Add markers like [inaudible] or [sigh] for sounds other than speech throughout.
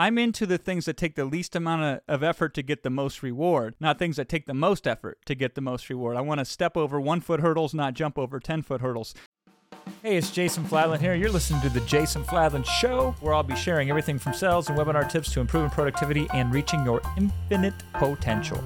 I'm into the things that take the least amount of, effort to get the most reward, not things that take the most effort to get the most reward. I want to step over one foot hurdles, not jump over 10 foot hurdles. Hey, it's Jason Fladlien here. You're listening to The Jason Fladlien Show, where I'll be sharing everything from sales and webinar tips to improving productivity and reaching your infinite potential.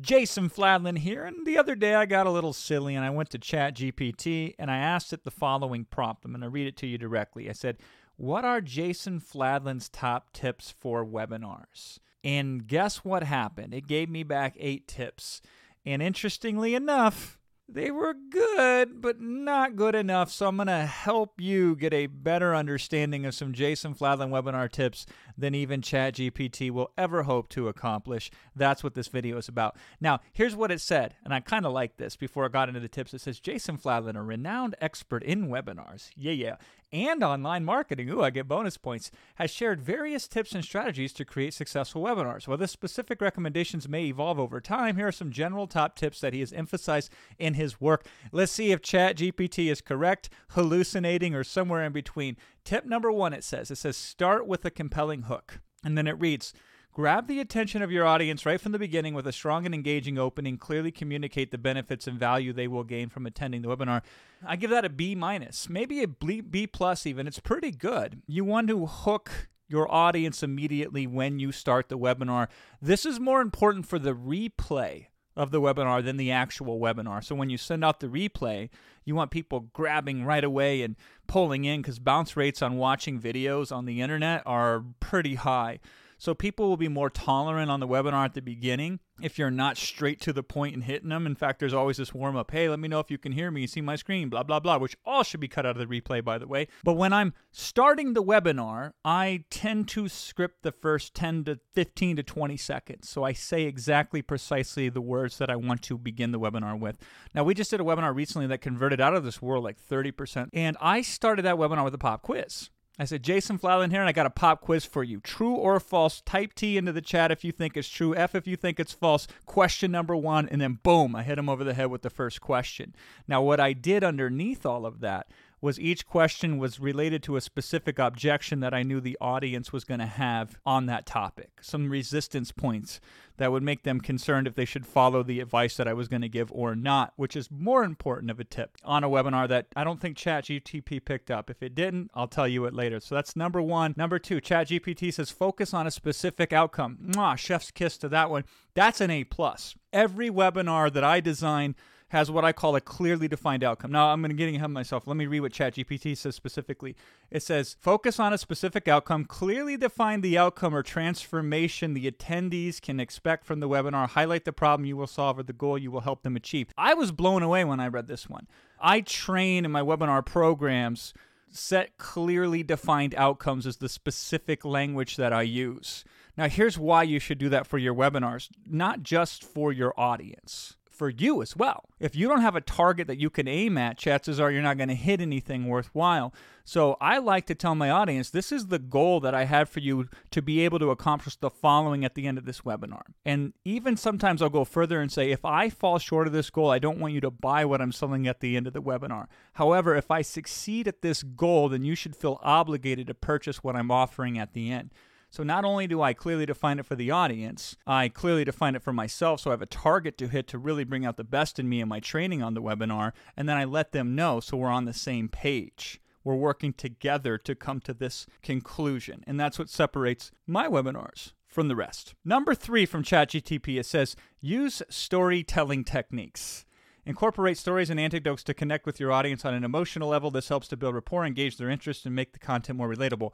Jason Fladlien here, and the other day I got a little silly and I went to ChatGPT and I asked it the following prompt. I'm going to read it to you directly. I said, What are Jason Fladlien's top tips for webinars? And guess what happened? It gave me back eight tips. And interestingly enough, they were good, but not good enough. So I'm going to help you get a better understanding of some Jason Fladlien webinar tips than even ChatGPT will ever hope to accomplish. That's what this video is about. Now, here's what it said, and I kind of like this before I got into the tips. It says Jason Fladlien, a renowned expert in webinars. Yeah, yeah. And online marketing. Ooh, I get bonus points. Has shared various tips and strategies to create successful webinars. While the specific recommendations may evolve over time, here are some general top tips that he has emphasized in his work. Let's see if ChatGPT is correct, hallucinating, or somewhere in between. Tip number one it says, it says start with a compelling hook. And then it reads, Grab the attention of your audience right from the beginning with a strong and engaging opening. Clearly communicate the benefits and value they will gain from attending the webinar. I give that a B minus, maybe a B plus even. It's pretty good. You want to hook your audience immediately when you start the webinar. This is more important for the replay of the webinar than the actual webinar. So when you send out the replay, you want people grabbing right away and pulling in because bounce rates on watching videos on the internet are pretty high. So people will be more tolerant on the webinar at the beginning if you're not straight to the point and hitting them. In fact, there's always this warm up, hey, let me know if you can hear me, see my screen, blah, blah, blah, which all should be cut out of the replay, by the way. But when I'm starting the webinar, I tend to script the first 10 to 15 to 20 seconds. So I say exactly precisely the words that I want to begin the webinar with. Now, we just did a webinar recently that converted out of this world like 30%. And I started that webinar with a pop quiz. I said, Jason Fladlien here, and I got a pop quiz for you. True or false? Type T into the chat if you think it's true, F if you think it's false. Question number one, and then boom, I hit him over the head with the first question. Now, what I did underneath all of that was each question was related to a specific objection that I knew the audience was going to have on that topic. Some resistance points that would make them concerned if they should follow the advice that I was going to give or not, which is more important of a tip on a webinar that I don't think ChatGPT picked up. If it didn't, I'll tell you it later. So that's number one. Number two, ChatGPT says focus on a specific outcome. Mwah, chef's kiss to that one. That's an A plus. Every webinar that I design has what I call a clearly defined outcome. Now, I'm going to get ahead of myself. Let me read what ChatGPT says specifically. It says, focus on a specific outcome, clearly define the outcome or transformation the attendees can expect from the webinar, highlight the problem you will solve or the goal you will help them achieve. I was blown away when I read this one. I train in my webinar programs set clearly defined outcomes as the specific language that I use. Now, here's why you should do that for your webinars, not just for your audience for you as well. If you don't have a target that you can aim at, chances are you're not going to hit anything worthwhile. So I like to tell my audience this is the goal that I have for you to be able to accomplish the following at the end of this webinar. And even sometimes I'll go further and say, if I fall short of this goal, I don't want you to buy what I'm selling at the end of the webinar. However, if I succeed at this goal, then you should feel obligated to purchase what I'm offering at the end. So not only do I clearly define it for the audience, I clearly define it for myself so I have a target to hit to really bring out the best in me in my training on the webinar, and then I let them know so we're on the same page. We're working together to come to this conclusion. And that's what separates my webinars from the rest. Number three from ChatGTP, it says use storytelling techniques. Incorporate stories and anecdotes to connect with your audience on an emotional level. This helps to build rapport, engage their interest, and make the content more relatable.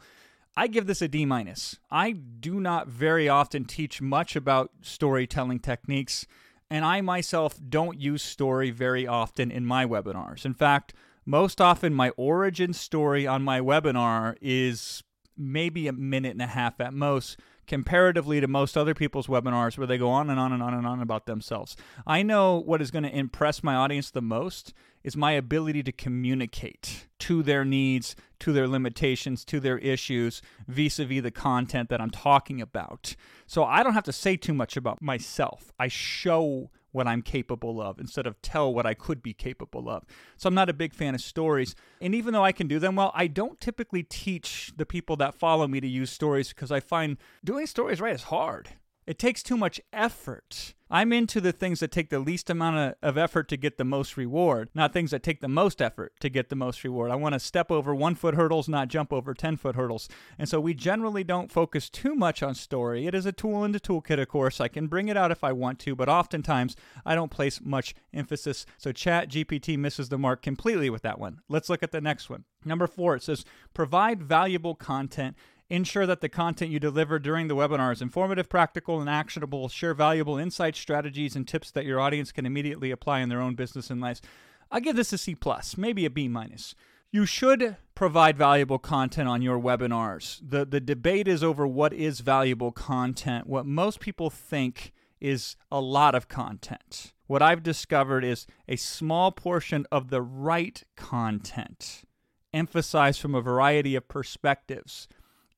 I give this a D minus. I do not very often teach much about storytelling techniques, and I myself don't use story very often in my webinars. In fact, most often my origin story on my webinar is maybe a minute and a half at most comparatively to most other people's webinars where they go on and on and on and on about themselves. I know what is going to impress my audience the most is my ability to communicate to their needs, to their limitations, to their issues vis a vis the content that I'm talking about. So I don't have to say too much about myself. I show what I'm capable of instead of tell what I could be capable of. So I'm not a big fan of stories. And even though I can do them well, I don't typically teach the people that follow me to use stories because I find doing stories right is hard. It takes too much effort. I'm into the things that take the least amount of, effort to get the most reward, not things that take the most effort to get the most reward. I want to step over one foot hurdles, not jump over 10 foot hurdles. And so we generally don't focus too much on story. It is a tool in the toolkit, of course. I can bring it out if I want to, but oftentimes I don't place much emphasis. So Chat GPT misses the mark completely with that one. Let's look at the next one. Number four, it says provide valuable content Ensure that the content you deliver during the webinar is informative, practical, and actionable. Share valuable insights, strategies, and tips that your audience can immediately apply in their own business and lives. I give this a C plus, maybe a B minus. You should provide valuable content on your webinars. The the debate is over what is valuable content. What most people think is a lot of content. What I've discovered is a small portion of the right content, emphasized from a variety of perspectives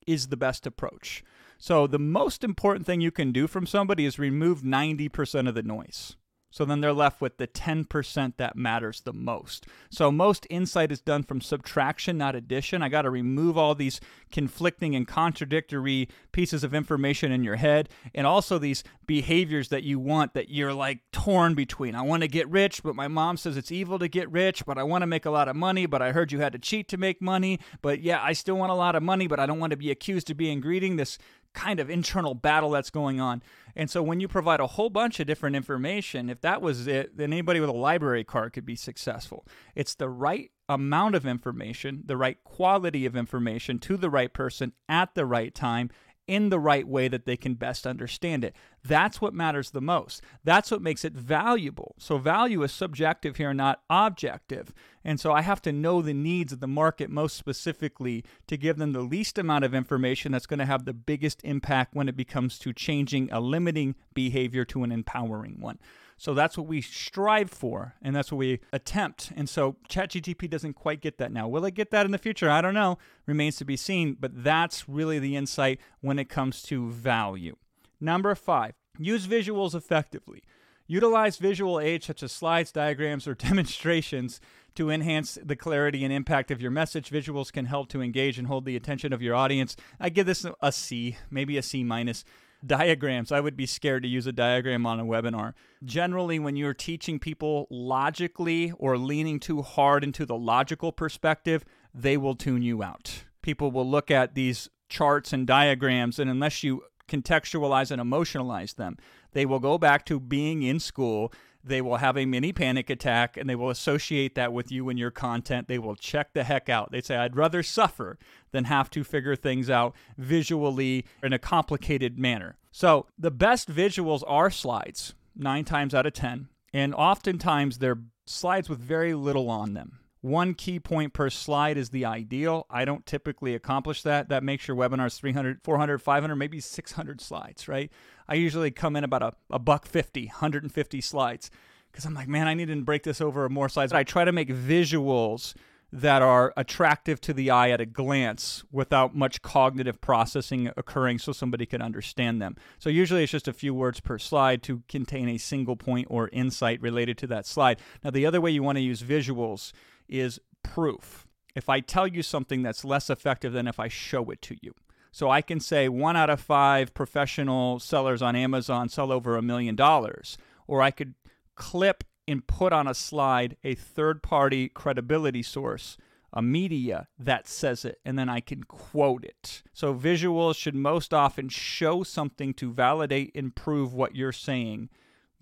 is the best approach. So the most important thing you can do from somebody is remove 90% of the noise. So then they're left with the 10% that matters the most. So most insight is done from subtraction, not addition. I got to remove all these conflicting and contradictory pieces of information in your head and also these behaviors that you want that you're like torn between. I want to get rich, but my mom says it's evil to get rich, but I want to make a lot of money, but I heard you had to cheat to make money. But yeah, I still want a lot of money, but I don't want to be accused of being greedy. This kind of internal battle that's going on. And so when you provide a whole bunch of different information, if that was it, then anybody with a library card could be successful. It's the right amount of information, the right quality of information to the right person at the right time in the right way that they can best understand it. That's what matters the most. That's what makes it valuable. So, value is subjective here, not objective. And so, I have to know the needs of the market most specifically to give them the least amount of information that's going to have the biggest impact when it becomes to changing a limiting behavior to an empowering one. So that's what we strive for, and that's what we attempt. And so ChatGTP doesn't quite get that now. Will it get that in the future? I don't know. Remains to be seen. But that's really the insight when it comes to value. Number five, use visuals effectively. Utilize visual aids such as slides, diagrams, or [laughs] demonstrations to enhance the clarity and impact of your message. Visuals can help to engage and hold the attention of your audience. I give this a C, maybe a C minus diagrams. I would be scared to use a diagram on a webinar. Generally, when you're teaching people logically or leaning too hard into the logical perspective, they will tune you out. People will look at these charts and diagrams, and unless you contextualize and emotionalize them, they will go back to being in school they will have a mini panic attack and they will associate that with you and your content. They will check the heck out. They say, I'd rather suffer than have to figure things out visually in a complicated manner. So the best visuals are slides, nine times out of 10. And oftentimes they're slides with very little on them. One key point per slide is the ideal. I don't typically accomplish that. That makes your webinars 300, 400, 500, maybe 600 slides, right? I usually come in about a, a buck 50, 150 slides because I'm like, man, I need to break this over more slides. I try to make visuals that are attractive to the eye at a glance without much cognitive processing occurring so somebody can understand them. So usually it's just a few words per slide to contain a single point or insight related to that slide. Now, the other way you want to use visuals is proof. If I tell you something that's less effective than if I show it to you. So I can say one out of five professional sellers on Amazon sell over a million dollars. Or I could clip and put on a slide a third party credibility source, a media that says it, and then I can quote it. So visuals should most often show something to validate and prove what you're saying.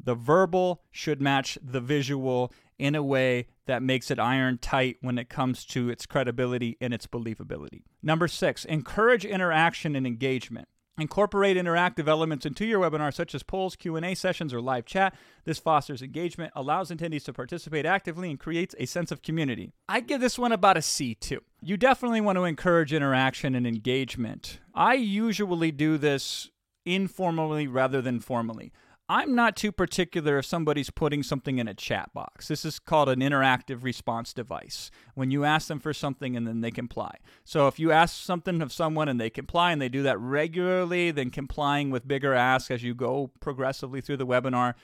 The verbal should match the visual in a way that makes it iron tight when it comes to its credibility and its believability. Number six, encourage interaction and engagement. Incorporate interactive elements into your webinar, such as polls, Q&A sessions, or live chat. This fosters engagement, allows attendees to participate actively, and creates a sense of community. I give this one about a C too. You definitely want to encourage interaction and engagement. I usually do this informally rather than formally. I'm not too particular if somebody's putting something in a chat box. This is called an interactive response device. When you ask them for something and then they comply. So if you ask something of someone and they comply and they do that regularly, then complying with bigger asks as you go progressively through the webinar,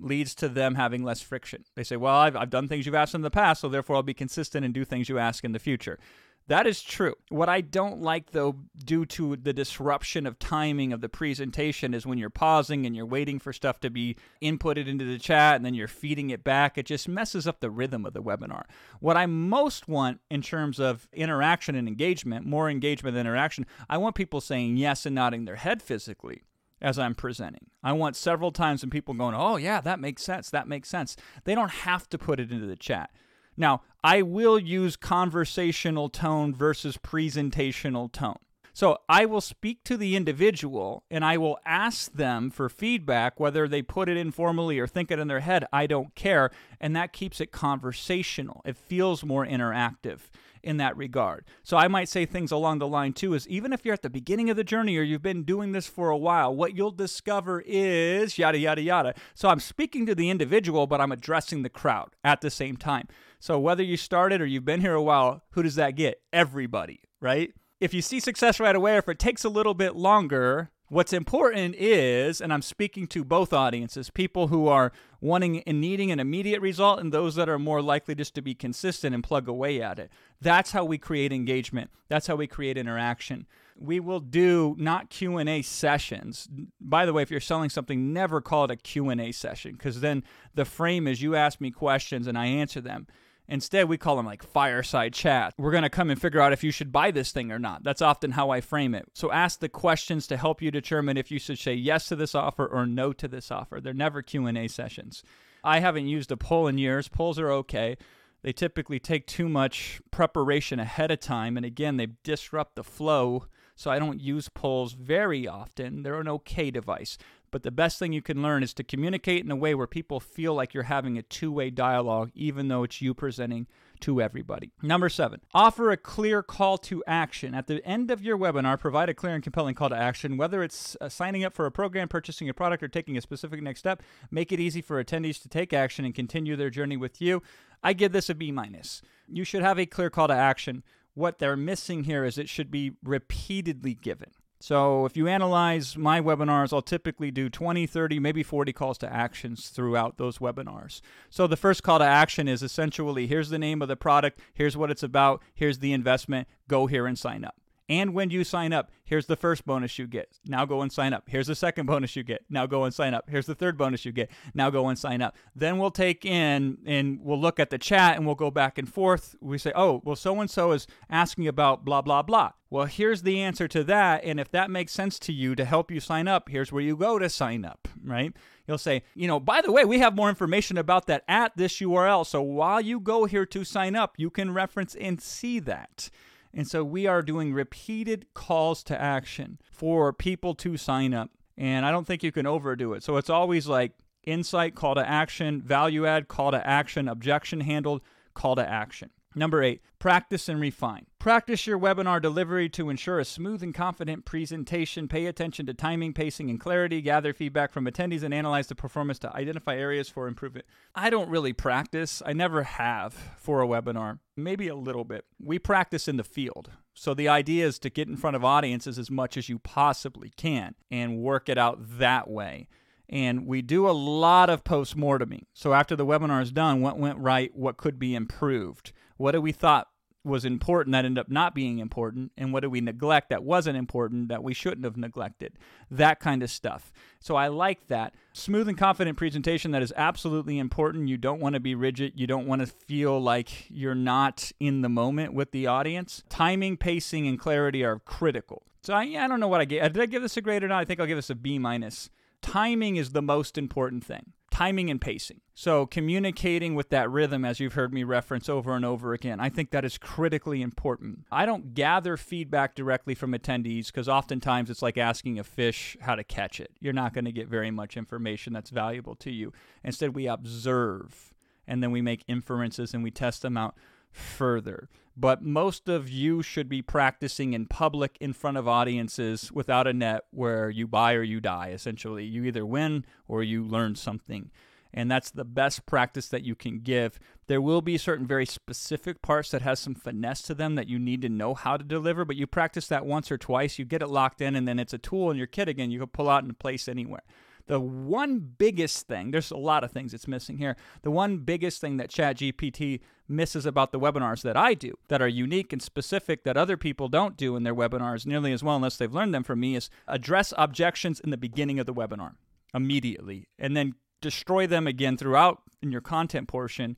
leads to them having less friction. They say, Well, I've, I've done things you've asked in the past, so therefore I'll be consistent and do things you ask in the future. That is true. What I don't like, though, due to the disruption of timing of the presentation, is when you're pausing and you're waiting for stuff to be inputted into the chat and then you're feeding it back. It just messes up the rhythm of the webinar. What I most want in terms of interaction and engagement, more engagement than interaction, I want people saying yes and nodding their head physically as I'm presenting. I want several times when people going, oh, yeah, that makes sense. That makes sense. They don't have to put it into the chat. Now, I will use conversational tone versus presentational tone. So I will speak to the individual and I will ask them for feedback, whether they put it informally or think it in their head. I don't care. And that keeps it conversational. It feels more interactive in that regard. So I might say things along the line too is even if you're at the beginning of the journey or you've been doing this for a while, what you'll discover is yada, yada, yada. So I'm speaking to the individual, but I'm addressing the crowd at the same time. So whether you started or you've been here a while, who does that get? Everybody, right? If you see success right away, or if it takes a little bit longer, What's important is, and I'm speaking to both audiences, people who are wanting and needing an immediate result and those that are more likely just to be consistent and plug away at it. That's how we create engagement. That's how we create interaction. We will do not Q&A sessions. By the way, if you're selling something, never call it a Q&A session because then the frame is you ask me questions and I answer them. Instead, we call them like fireside chat. We're going to come and figure out if you should buy this thing or not. That's often how I frame it. So ask the questions to help you determine if you should say yes to this offer or no to this offer. They're never Q&A sessions. I haven't used a poll in years. Polls are okay. They typically take too much preparation ahead of time and again, they disrupt the flow. So I don't use polls very often. They're an okay device. But the best thing you can learn is to communicate in a way where people feel like you're having a two way dialogue, even though it's you presenting to everybody. Number seven, offer a clear call to action. At the end of your webinar, provide a clear and compelling call to action, whether it's uh, signing up for a program, purchasing a product, or taking a specific next step. Make it easy for attendees to take action and continue their journey with you. I give this a B minus. You should have a clear call to action. What they're missing here is it should be repeatedly given. So if you analyze my webinars, I'll typically do 20, 30, maybe 40 calls to actions throughout those webinars. So the first call to action is essentially here's the name of the product, here's what it's about, here's the investment, go here and sign up. And when you sign up, here's the first bonus you get. Now go and sign up. Here's the second bonus you get. Now go and sign up. Here's the third bonus you get. Now go and sign up. Then we'll take in and we'll look at the chat and we'll go back and forth. We say, oh, well, so and so is asking about blah, blah, blah. Well, here's the answer to that. And if that makes sense to you to help you sign up, here's where you go to sign up, right? You'll say, you know, by the way, we have more information about that at this URL. So while you go here to sign up, you can reference and see that. And so we are doing repeated calls to action for people to sign up. And I don't think you can overdo it. So it's always like insight, call to action, value add, call to action, objection handled, call to action. Number eight, practice and refine. Practice your webinar delivery to ensure a smooth and confident presentation. Pay attention to timing, pacing, and clarity. Gather feedback from attendees and analyze the performance to identify areas for improvement. I don't really practice, I never have for a webinar, maybe a little bit. We practice in the field. So the idea is to get in front of audiences as much as you possibly can and work it out that way and we do a lot of post-morteming. So after the webinar is done, what went right, what could be improved? What did we thought was important that ended up not being important? And what did we neglect that wasn't important that we shouldn't have neglected? That kind of stuff. So I like that. Smooth and confident presentation that is absolutely important. You don't want to be rigid. You don't want to feel like you're not in the moment with the audience. Timing, pacing, and clarity are critical. So I, I don't know what I gave. Did I give this a grade or not? I think I'll give this a B minus. Timing is the most important thing timing and pacing. So, communicating with that rhythm, as you've heard me reference over and over again, I think that is critically important. I don't gather feedback directly from attendees because oftentimes it's like asking a fish how to catch it. You're not going to get very much information that's valuable to you. Instead, we observe and then we make inferences and we test them out further. But most of you should be practicing in public in front of audiences without a net where you buy or you die, essentially. You either win or you learn something. And that's the best practice that you can give. There will be certain very specific parts that has some finesse to them that you need to know how to deliver, but you practice that once or twice, you get it locked in, and then it's a tool in your kit again you can pull out and place anywhere. The one biggest thing, there's a lot of things it's missing here. The one biggest thing that ChatGPT misses about the webinars that I do that are unique and specific that other people don't do in their webinars nearly as well unless they've learned them from me is address objections in the beginning of the webinar immediately and then destroy them again throughout in your content portion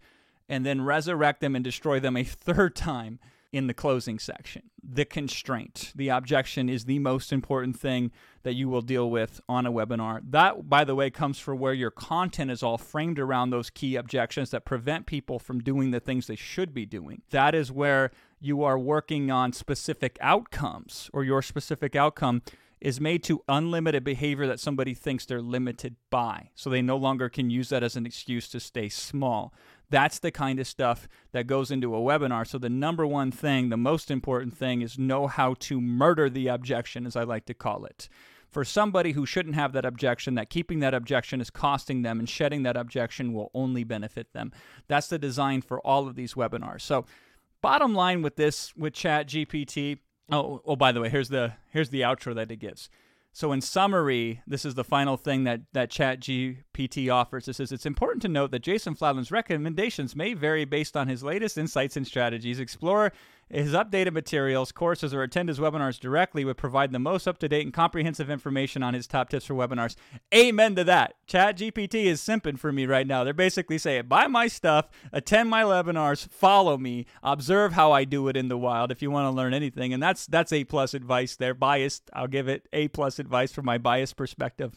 and then resurrect them and destroy them a [laughs] third time in the closing section. The constraint, the objection is the most important thing that you will deal with on a webinar. That, by the way, comes for where your content is all framed around those key objections that prevent people from doing the things they should be doing. That is where you are working on specific outcomes or your specific outcome is made to unlimited behavior that somebody thinks they're limited by. So they no longer can use that as an excuse to stay small. That's the kind of stuff that goes into a webinar. So the number one thing, the most important thing is know how to murder the objection, as I like to call it. For somebody who shouldn't have that objection, that keeping that objection is costing them and shedding that objection will only benefit them. That's the design for all of these webinars. So bottom line with this with chat gpt oh oh by the way here's the here's the outro that it gives so, in summary, this is the final thing that, that ChatGPT offers. It says it's important to note that Jason Fladlien's recommendations may vary based on his latest insights and strategies. Explore his updated materials, courses, or attend his webinars directly would provide the most up to date and comprehensive information on his top tips for webinars. Amen to that. ChatGPT is simping for me right now. They're basically saying, buy my stuff, attend my webinars, follow me, observe how I do it in the wild if you want to learn anything. And that's that's A plus advice there. Biased, I'll give it A plus advice from my biased perspective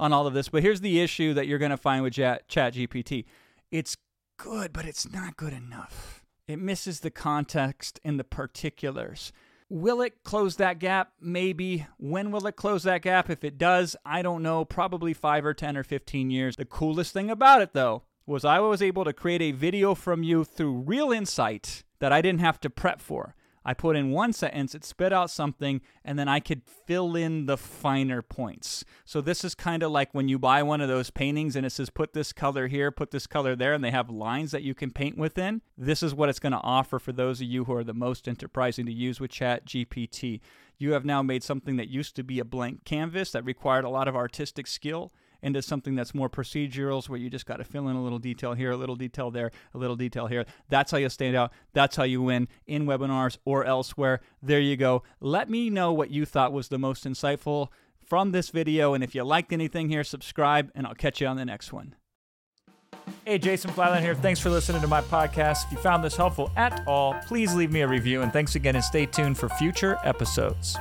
on all of this. But here's the issue that you're going to find with Chat GPT. It's good, but it's not good enough. It misses the context and the particulars. Will it close that gap? Maybe. When will it close that gap? If it does, I don't know. Probably 5 or 10 or 15 years. The coolest thing about it, though, was I was able to create a video from you through real insight that I didn't have to prep for. I put in one sentence, it spit out something, and then I could fill in the finer points. So this is kind of like when you buy one of those paintings and it says put this color here, put this color there, and they have lines that you can paint within. This is what it's going to offer for those of you who are the most enterprising to use with Chat GPT. You have now made something that used to be a blank canvas that required a lot of artistic skill into something that's more procedurals where you just got to fill in a little detail here, a little detail there, a little detail here. That's how you stand out. That's how you win in webinars or elsewhere. There you go. Let me know what you thought was the most insightful from this video. And if you liked anything here, subscribe, and I'll catch you on the next one. Hey, Jason Fladlien here. Thanks for listening to my podcast. If you found this helpful at all, please leave me a review. And thanks again, and stay tuned for future episodes.